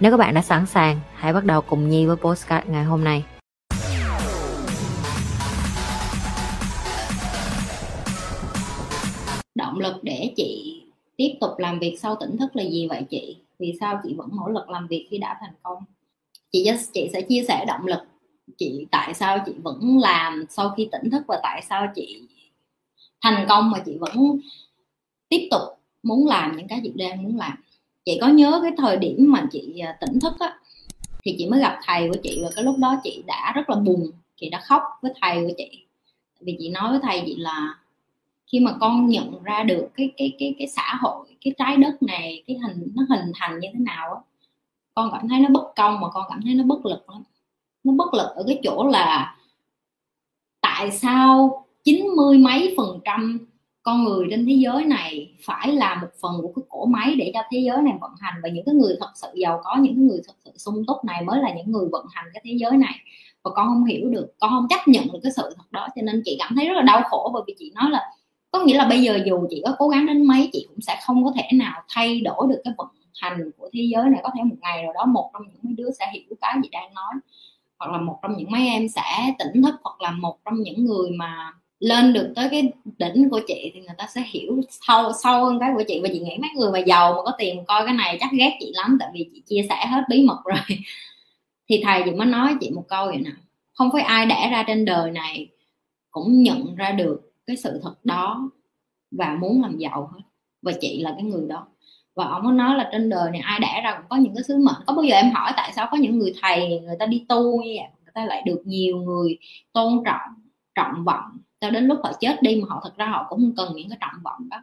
Nếu các bạn đã sẵn sàng, hãy bắt đầu cùng Nhi với postcard ngày hôm nay. động lực để chị tiếp tục làm việc sau tỉnh thức là gì vậy chị? Vì sao chị vẫn nỗ lực làm việc khi đã thành công? Chị chị sẽ chia sẻ động lực. Chị tại sao chị vẫn làm sau khi tỉnh thức và tại sao chị thành công mà chị vẫn tiếp tục muốn làm những cái chị đang muốn làm? Chị có nhớ cái thời điểm mà chị à, tỉnh thức á, thì chị mới gặp thầy của chị và cái lúc đó chị đã rất là buồn, chị đã khóc với thầy của chị. Vì chị nói với thầy chị là khi mà con nhận ra được cái cái cái cái xã hội, cái trái đất này, cái hình, nó hình thành như thế nào á, con cảm thấy nó bất công mà con cảm thấy nó bất lực lắm. Nó bất lực ở cái chỗ là tại sao chín mươi mấy phần trăm con người trên thế giới này phải là một phần của cái cỗ máy để cho thế giới này vận hành. Và những cái người thật sự giàu có, những cái người thật sự sung túc này mới là những người vận hành cái thế giới này. Và con không hiểu được, con không chấp nhận được cái sự thật đó, cho nên chị cảm thấy rất là đau khổ bởi vì chị nói là có nghĩa là bây giờ dù chị có cố gắng đến mấy, chị cũng sẽ không có thể nào thay đổi được cái vận hành của thế giới này. Có thể một ngày nào đó một trong những đứa sẽ hiểu cái gì đang nói, hoặc là một trong những mấy em sẽ tỉnh thức, hoặc là một trong những người mà lên được tới cái đỉnh của chị thì người ta sẽ hiểu sâu sâu hơn cái của chị. Và chị nghĩ mấy người mà giàu mà có tiền coi cái này chắc ghét chị lắm, tại vì chị chia sẻ hết bí mật rồi. Thì thầy chị mới nói chị một câu vậy nè. Không phải ai đẻ ra trên đời này cũng nhận ra được cái sự thật đó và muốn làm giàu hết. Và chị là cái người đó. Và ông có nói là trên đời này ai đẻ ra cũng có những cái sứ mệnh. Có bao giờ em hỏi tại sao có những người thầy, người ta đi tu như vậy người ta lại được nhiều người tôn trọng trọng vọng cho đến lúc họ chết đi mà họ thật ra họ cũng không cần những cái trọng vọng đó.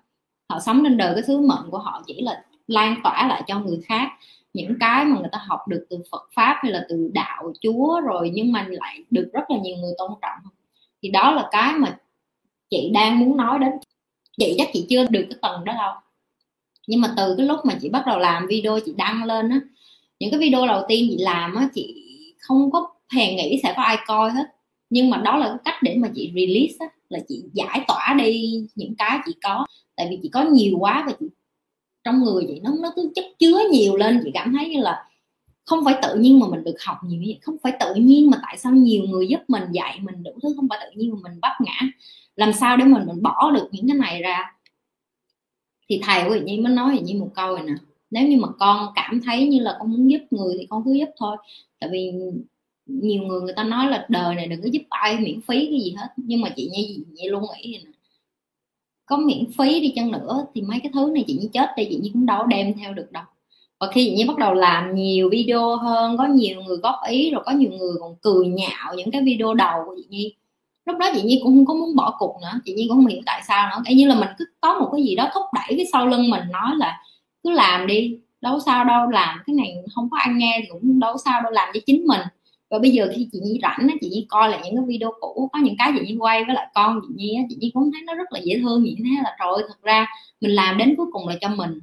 Họ sống trên đời cái sứ mệnh của họ chỉ là lan tỏa lại cho người khác. Những cái mà người ta học được từ Phật pháp hay là từ đạo, Chúa rồi nhưng mà lại được rất là nhiều người tôn trọng. Thì đó là cái mà chị đang muốn nói đến. Chị chắc chị chưa được cái tầng đó đâu. Nhưng mà từ cái lúc mà chị bắt đầu làm video, chị đăng lên á, những cái video đầu tiên chị làm á, chị không có hề nghĩ sẽ có ai coi hết nhưng mà đó là cái cách để mà chị release á, là chị giải tỏa đi những cái chị có. Tại vì chị có nhiều quá và chị trong người chị nó nó cứ chất chứa nhiều lên. Chị cảm thấy như là không phải tự nhiên mà mình được học nhiều như vậy. Không phải tự nhiên mà tại sao nhiều người giúp mình dạy mình đủ thứ không phải tự nhiên mà mình bắt ngã. Làm sao để mình mình bỏ được những cái này ra? Thì thầy của Nhi mới nói như một câu này nè. Nếu như mà con cảm thấy như là con muốn giúp người thì con cứ giúp thôi. Tại vì nhiều người người ta nói là đời này đừng có giúp ai miễn phí cái gì hết. Nhưng mà chị Nhi vậy luôn nghĩ vậy nè. Có miễn phí đi chăng nữa thì mấy cái thứ này chị như chết đi, chị như cũng đâu đem theo được đâu. Và khi chị như bắt đầu làm nhiều video hơn, có nhiều người góp ý, rồi có nhiều người còn cười nhạo những cái video đầu của chị Nhi. Lúc đó chị nhi cũng không có muốn bỏ cuộc nữa. Chị nhi cũng không hiểu tại sao nữa. Như là mình cứ có một cái gì đó thúc đẩy cái sau lưng mình, nói là cứ làm đi, đâu sao đâu, làm cái này không có ai nghe thì cũng đâu sao đâu, làm cho chính mình và bây giờ khi chị nhi rảnh chị nhi coi lại những cái video cũ có những cái chị nhi quay với lại con chị nhi chị nhi cũng thấy nó rất là dễ thương như thế là trời ơi thật ra mình làm đến cuối cùng là cho mình.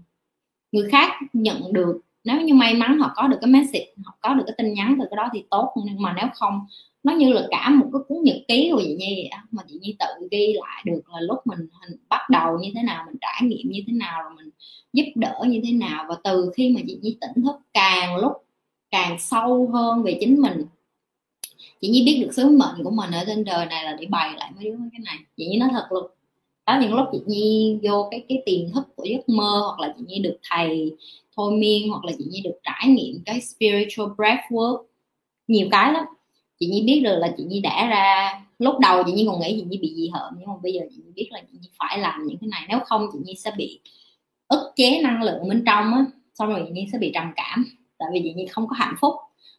Người khác nhận được nếu như may mắn họ có được cái message họ có được cái tin nhắn từ cái đó thì tốt nhưng mà nếu không nó như là cả một cái cuốn nhật ký của chị Nhi mà chị Nhi tự ghi lại được là lúc mình, mình bắt đầu như thế nào mình trải nghiệm như thế nào rồi mình giúp đỡ như thế nào. Và từ khi mà chị Nhi tỉnh thức càng lúc càng sâu hơn về chính mình chị Nhi biết được sứ mệnh của mình ở trên đời này là để bày lại mấy đứa cái này chị Nhi nói thật luôn đó những lúc chị Nhi vô cái cái tiềm thức của giấc mơ hoặc là chị Nhi được thầy thôi miên hoặc là chị Nhi được trải nghiệm cái spiritual breathwork nhiều cái lắm chị nhi biết được là chị nhi đã ra lúc đầu chị nhi còn nghĩ chị nhi bị gì hợm nhưng mà bây giờ chị nhi biết là chị nhi phải làm những cái này nếu không chị nhi sẽ bị ức chế năng lượng bên trong á xong rồi chị nhi sẽ bị trầm cảm tại vì vậy nhi không có hạnh phúc.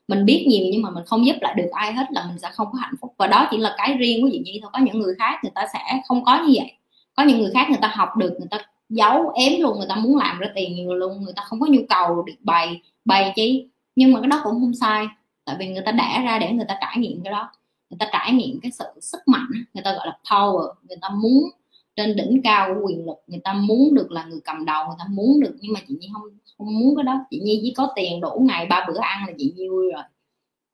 Mình biết nhiều nhưng mà mình không giúp lại được ai hết là mình sẽ không có hạnh phúc. Và đó chỉ là cái riêng của chị nhi thôi. Có những người khác người ta sẽ không có như vậy. Có những người khác người ta học được, người ta giấu, ém luôn, người ta muốn làm ra tiền nhiều luôn, người ta không có nhu cầu được bày bày chi nhưng mà cái đó cũng không sai. Tại vì người ta đẻ ra để người ta trải nghiệm cái đó. Người ta trải nghiệm cái sự sức mạnh, người ta gọi là power. Người ta muốn trên đỉnh cao của quyền lực, người ta muốn được là người cầm đầu, người ta muốn được. Nhưng mà chị nhi không không muốn cái đó. Chị nhi chỉ có tiền đủ, ngày ba bữa ăn là chị nhi vui rồi.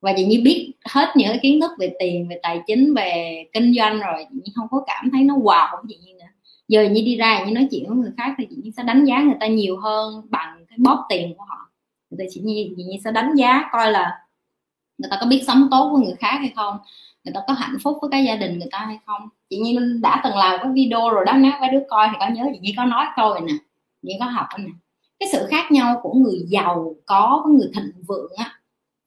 Và chị nhi biết hết những cái kiến thức về tiền, về tài chính, về kinh doanh rồi. Chị nhi không có cảm thấy nó wow của chị nhi nữa. Giờ như đi ra như nói chuyện với người khác thì chị nhi sẽ đánh giá người ta nhiều hơn bằng cái bóp tiền của họ. Thì chị nhi chị nhi sẽ đánh giá coi là người ta có biết sống tốt với người khác hay không người ta có hạnh phúc với cái gia đình người ta hay không? Chị nhi đã từng làm cái video rồi đó, nếu mấy đứa coi thì có nhớ chị nhi có nói câu này nè, chị nhi có học nè. Cái sự khác nhau của người giàu có với người thịnh vượng á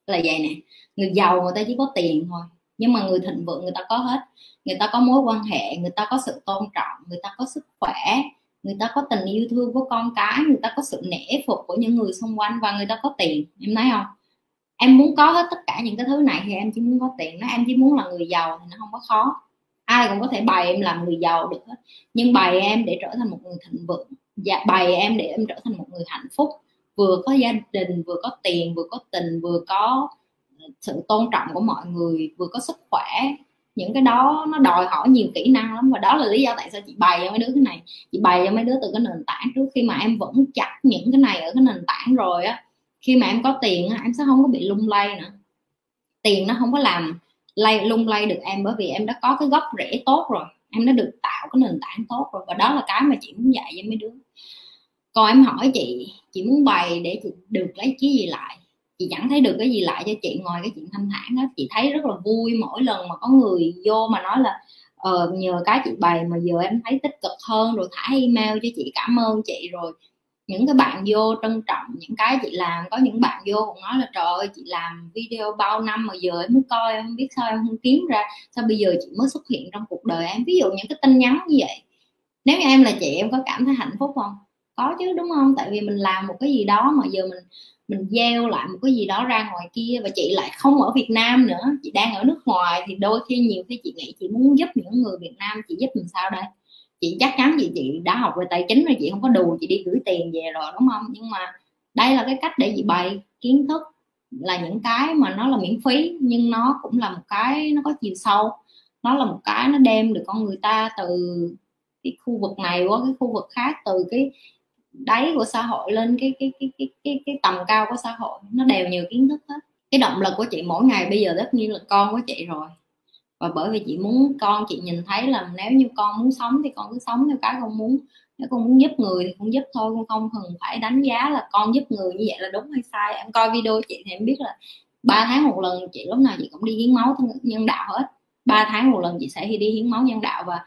là vậy nè. Người giàu người ta chỉ có tiền thôi, nhưng mà người thịnh vượng người ta có hết. Người ta có mối quan hệ, người ta có sự tôn trọng, người ta có sức khỏe, người ta có tình yêu thương với con cái, người ta có sự nể phục của những người xung quanh và người ta có tiền, em thấy không? Em muốn có hết tất cả những cái thứ này thì em chỉ muốn có tiền nó em chỉ muốn là người giàu thì nó không có khó. Ai cũng có thể bày em làm người giàu được hết. Nhưng bày em để trở thành một người thịnh vượng. Và bày em để em trở thành một người hạnh phúc. Vừa có gia đình, vừa có tiền, vừa có tình, vừa có sự tôn trọng của mọi người, vừa có sức khỏe. Những cái đó nó đòi hỏi nhiều kỹ năng lắm. Và đó là lý do tại sao chị bày cho mấy đứa cái này. Chị bày cho mấy đứa từ cái nền tảng trước. Khi mà em vẫn chặt những cái này ở cái nền tảng rồi á khi mà em có tiền em sẽ không có bị lung lay nữa. Tiền nó không có làm lay lung lay được em bởi vì em đã có cái gốc rễ tốt rồi. Em đã được tạo cái nền tảng tốt rồi. Và đó là cái mà chị muốn dạy cho mấy đứa. Còn em hỏi chị chị muốn bày để chị được lấy cái gì lại? Chị chẳng thấy được cái gì lại cho chị ngoài cái chuyện thanh thản đó chị thấy rất là vui mỗi lần mà có người vô mà nói là ờ, nhờ cái chị bày mà giờ em thấy tích cực hơn rồi thả email cho chị cảm ơn chị rồi những cái bạn vô trân trọng những cái chị làm. Có những bạn vô cũng nói là, trời ơi, chị làm video bao năm mà giờ em mới coi, em không biết sao em không kiếm ra, sao bây giờ chị mới xuất hiện trong cuộc đời em? Ví dụ những cái tin nhắn như vậy. Nếu như em là chị, em có cảm thấy hạnh phúc không? Có chứ, đúng không? Tại vì mình làm một cái gì đó mà giờ mình mình gieo lại một cái gì đó ra ngoài kia và chị lại không ở Việt Nam nữa. Chị đang ở nước ngoài thì đôi khi nhiều khi chị nghĩ chị muốn giúp những người Việt Nam, chị giúp làm sao đây? Chị chắc chắn chị chị đã học về tài chính rồi chị không có đủ chị đi gửi tiền về rồi đúng không? Nhưng mà đây là cái cách để chị bày kiến thức là những cái mà nó là miễn phí nhưng nó cũng là một cái nó có chiều sâu. Nó là một cái nó đem được con người ta từ cái khu vực này qua cái khu vực khác từ cái đáy của xã hội lên cái cái cái cái cái, cái tầm cao của xã hội. Nó đều nhiều kiến thức hết. Cái động lực của chị mỗi ngày bây giờ tất nhiên là con của chị rồi và bởi vì chị muốn con, chị nhìn thấy là nếu như con muốn sống thì con cứ sống theo cái con muốn. Nếu con muốn giúp người thì con giúp thôi, con không cần phải đánh giá là con giúp người như vậy là đúng hay sai. Em coi video chị thì em biết là ba tháng một lần chị, lúc nào chị cũng đi hiến máu nhân đạo hết. Ba tháng một lần chị sẽ đi hiến máu nhân đạo và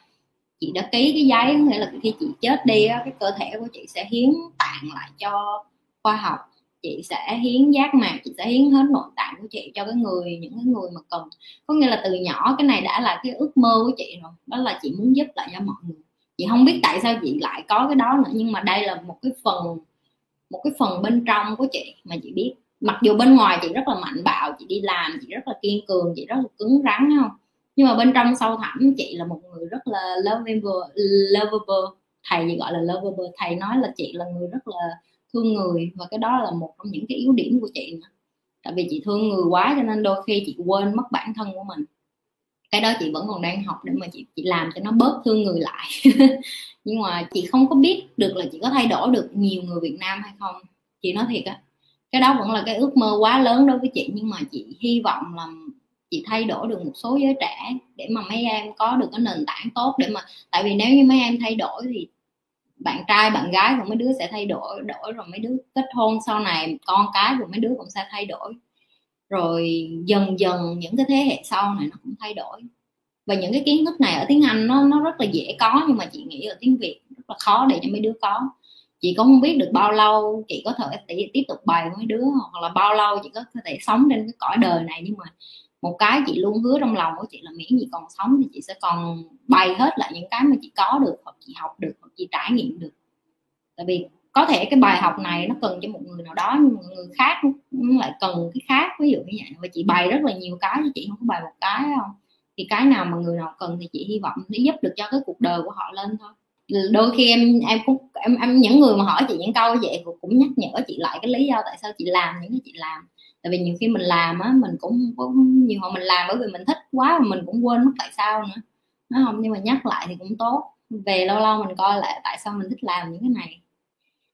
chị đã ký cái giấy, nghĩa là khi chị chết đi cái cơ thể của chị sẽ hiến tạng lại cho khoa học chị sẽ hiến giác mạc, chị sẽ hiến hết nội tạng của chị cho cái người, những cái người mà cần. Có nghĩa là từ nhỏ cái này đã là cái ước mơ của chị rồi, đó là chị muốn giúp lại cho mọi người. Chị không biết tại sao chị lại có cái đó nữa, nhưng mà đây là một cái phần, một cái phần bên trong của chị mà chị biết. Mặc dù bên ngoài chị rất là mạnh bạo, chị đi làm, chị rất là kiên cường, chị rất là cứng rắn không? Nhưng mà bên trong sâu thẳm, chị là một người rất là lovable lovable. Thầy gì gọi là lovable, thầy nói là chị là người rất là thương người, và cái đó là một trong những cái yếu điểm của chị nữa tại vì chị thương người quá cho nên đôi khi chị quên mất bản thân của mình. Cái đó chị vẫn còn đang học để mà chị chị làm cho nó bớt thương người lại. Nhưng mà chị không có biết được là chị có thay đổi được nhiều người Việt Nam hay không. Chị nói thiệt á, cái đó vẫn là cái ước mơ quá lớn đối với chị. Nhưng mà chị hy vọng là chị thay đổi được một số giới trẻ để mà mấy em có được cái nền tảng tốt để mà, tại vì nếu như mấy em thay đổi thì bạn trai, bạn gái của mấy đứa sẽ thay đổi đổi rồi mấy đứa kết hôn sau này, con cái của mấy đứa cũng sẽ thay đổi. Rồi dần dần những cái thế hệ sau này nó cũng thay đổi. Và những cái kiến thức này ở tiếng Anh nó nó rất là dễ có, nhưng mà chị nghĩ ở tiếng Việt rất là khó để cho mấy đứa có. Chị cũng không biết được bao lâu chị có thể tiếp tục bày với mấy đứa, hoặc là bao lâu chị có thể sống trên cái cõi đời này, nhưng mà một cái chị luôn hứa trong lòng của chị là miễn gì còn sống thì chị sẽ còn bày hết lại những cái mà chị có được hoặc chị học được hoặc chị trải nghiệm được. Tại vì có thể cái bài học này nó cần cho một người nào đó nhưng một người khác lại cần cái khác ví dụ như vậy. Và chị bày rất là nhiều cái chứ chị không có bày một cái không? Thì cái nào mà người nào cần thì chị hy vọng để giúp được cho cái cuộc đời của họ lên thôi. Đôi khi em em cũng em, em những người mà hỏi chị những câu vậy cũng nhắc nhở chị lại cái lý do tại sao chị làm những cái chị làm tại vì nhiều khi mình làm á, mình cũng có nhiều hồi mình làm bởi vì mình thích quá mà mình cũng quên mất tại sao nữa. Nó không nhưng mà nhắc lại thì cũng tốt. Về lâu lâu mình coi lại tại sao mình thích làm những cái này.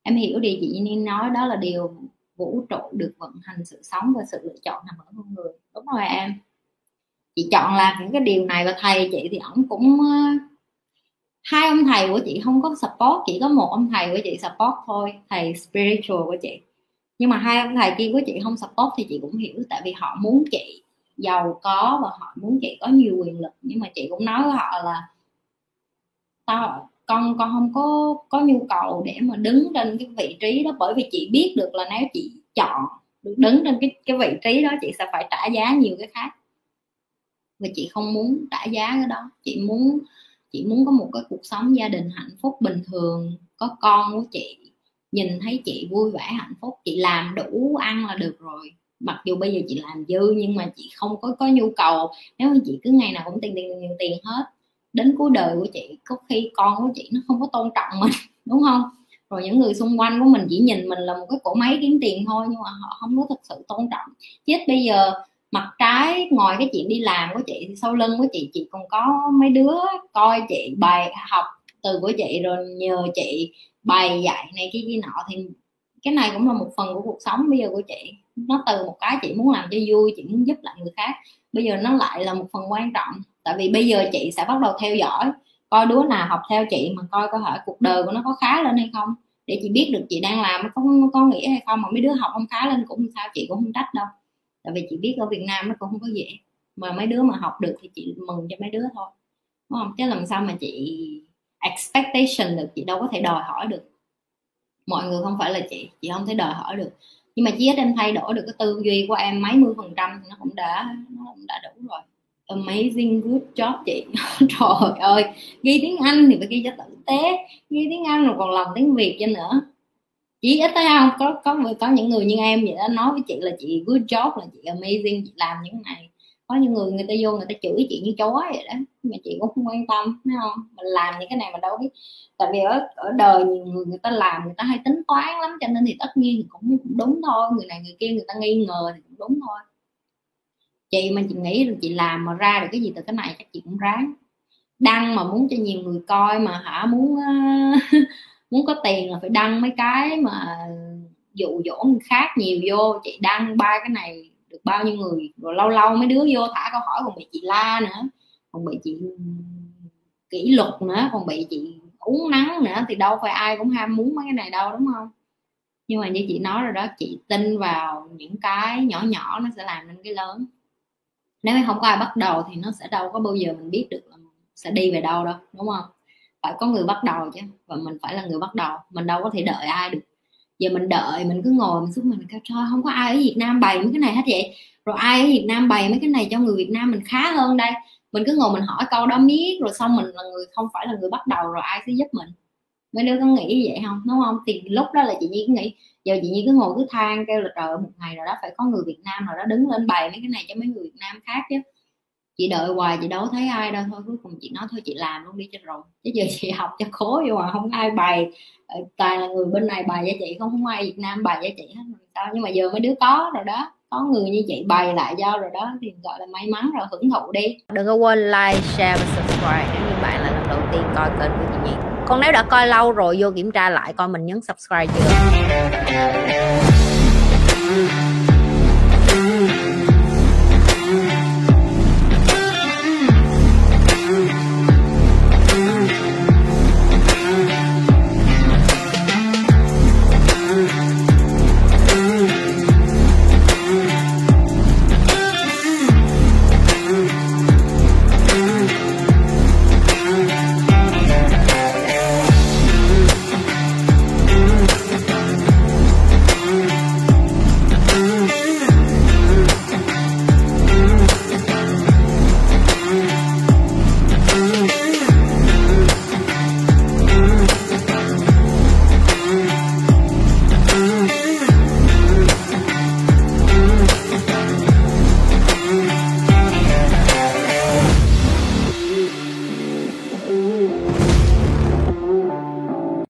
Em hiểu điều chị nên nói, đó là điều vũ trụ được vận hành sự sống và sự lựa chọn nằm ở con người. Đúng rồi em. Chị chọn làm những cái điều này và thầy chị thì ổng cũng hai ông thầy của chị không có support, chỉ có một ông thầy của chị support thôi, thầy spiritual của chị nhưng mà hai ông thầy kia của chị không support thì chị cũng hiểu, tại vì họ muốn chị giàu có và họ muốn chị có nhiều quyền lực. Nhưng mà chị cũng nói với họ là, tao, con con không có có nhu cầu để mà đứng trên cái vị trí đó, bởi vì chị biết được là nếu chị chọn được đứng trên cái cái vị trí đó, chị sẽ phải trả giá nhiều cái khác. Và chị không muốn trả giá cái đó. Chị muốn chị muốn có một cái cuộc sống gia đình hạnh phúc bình thường, có con của chị nhìn thấy chị vui vẻ hạnh phúc chị làm đủ ăn là được rồi. Mặc dù bây giờ chị làm dư nhưng mà chị không có có nhu cầu. Nếu như chị cứ ngày nào cũng tiền tiền tiền, tiền hết đến cuối đời của chị có khi con của chị nó không có tôn trọng mình đúng không? Rồi những người xung quanh của mình chỉ nhìn mình là một cái cỗ máy kiếm tiền thôi nhưng mà họ không có thực sự tôn trọng. Chết bây giờ mặt trái ngoài cái chuyện đi làm của chị thì sau lưng của chị chị còn có mấy đứa coi chị bài học từ của chị rồi nhờ chị bày dạy này cái kia nọ thì cái này cũng là một phần của cuộc sống bây giờ của chị. Nó từ một cái chị muốn làm cho vui, chị muốn giúp lại người khác. Bây giờ nó lại là một phần quan trọng. Tại vì bây giờ chị sẽ bắt đầu theo dõi, coi đứa nào học theo chị mà coi có thể cuộc đời của nó có khá lên hay không. Để chị biết được chị đang làm có có nghĩa hay không mà mấy đứa học không khá lên cũng sao, chị cũng không trách đâu. Tại vì chị biết ở Việt Nam nó cũng không có dễ. Mà mấy đứa mà học được thì chị mừng cho mấy đứa thôi. Đúng không? Chứ làm sao mà chị expectation được, chị đâu có thể đòi hỏi được. Mọi người không phải là chị chị không thể đòi hỏi được. Nhưng mà chỉ ít em thay đổi được cái tư duy của em mấy mươi phần trăm thì nó cũng đã, nó cũng đã đủ rồi. Amazing, good job, chị. Trời ơi, ghi tiếng anh thì phải ghi cho tử tế. Ghi tiếng anh rồi còn lòng tiếng việt cho nữa. Chỉ ít thấy không? Có có có những người như em vậy đó, nói với chị là chị good job, là chị amazing, chị làm những này có những người người ta vô người ta chửi chị như chó vậy đó mà chị cũng không quan tâm thấy không? Mình làm những cái này mà đâu biết. Tại vì ở ở đời nhiều người người ta làm người ta hay tính toán lắm cho nên thì tất nhiên thì cũng, cũng đúng thôi. Người này người kia người ta nghi ngờ thì cũng đúng thôi. Chị mà chị nghĩ là chị làm mà ra được cái gì từ cái này chắc chị cũng ráng. Đăng mà muốn cho nhiều người coi mà hả muốn ờ, muốn có tiền là phải đăng mấy cái mà dụ dỗ người khác nhiều vô. Chị đăng ba cái này bao nhiêu người, rồi lâu lâu mấy đứa vô thả câu hỏi, còn bị chị la nữa, còn bị chị kỷ luật nữa, còn bị chị uống nắng nữa, thì đâu phải ai cũng ham muốn mấy cái này đâu, đúng không? Nhưng mà như chị nói rồi đó, chị tin vào những cái nhỏ nhỏ nó sẽ làm nên cái lớn. Nếu không có ai bắt đầu thì nó sẽ đâu có bao giờ mình biết được là sẽ đi về đâu đâu, đúng không? Phải có người bắt đầu chứ, và mình phải là người bắt đầu, mình đâu có thể đợi ai được giờ mình đợi, mình cứ ngồi, mình xuống mình cao trời không có ai ở Việt Nam bày mấy cái này hết vậy. Rồi ai ở Việt Nam bày mấy cái này cho người Việt Nam mình khá hơn đây? Mình cứ ngồi mình hỏi câu đó miết, rồi xong mình là người, không phải là người bắt đầu rồi ai sẽ giúp mình? Mấy đứa có nghĩ vậy không? Đúng không? Thì lúc đó là chị nhi cứ nghĩ, giờ chị nhi cứ ngồi cứ than kêu là, trời một ngày rồi đó phải có người Việt Nam nào đó đứng lên bày mấy cái này cho mấy người Việt Nam khác chứ chị đợi hoài chị đâu thấy ai đâu thôi cuối cùng chị nói thôi chị làm luôn đi cho rồi. Chứ giờ chị học cho khố vô mà không ai bày. Ờ, toàn là người bên này bày cho chị không không ai Việt Nam bày cho chị hết sao nhưng mà giờ mấy đứa có rồi đó có người như chị bày lại do rồi đó thì gọi là may mắn rồi hưởng thụ đi. Đừng có quên like share và subscribe nếu như bạn là lần đầu tiên coi kênh của chị Nhi còn nếu đã coi lâu rồi vô kiểm tra lại coi mình nhấn subscribe chưa?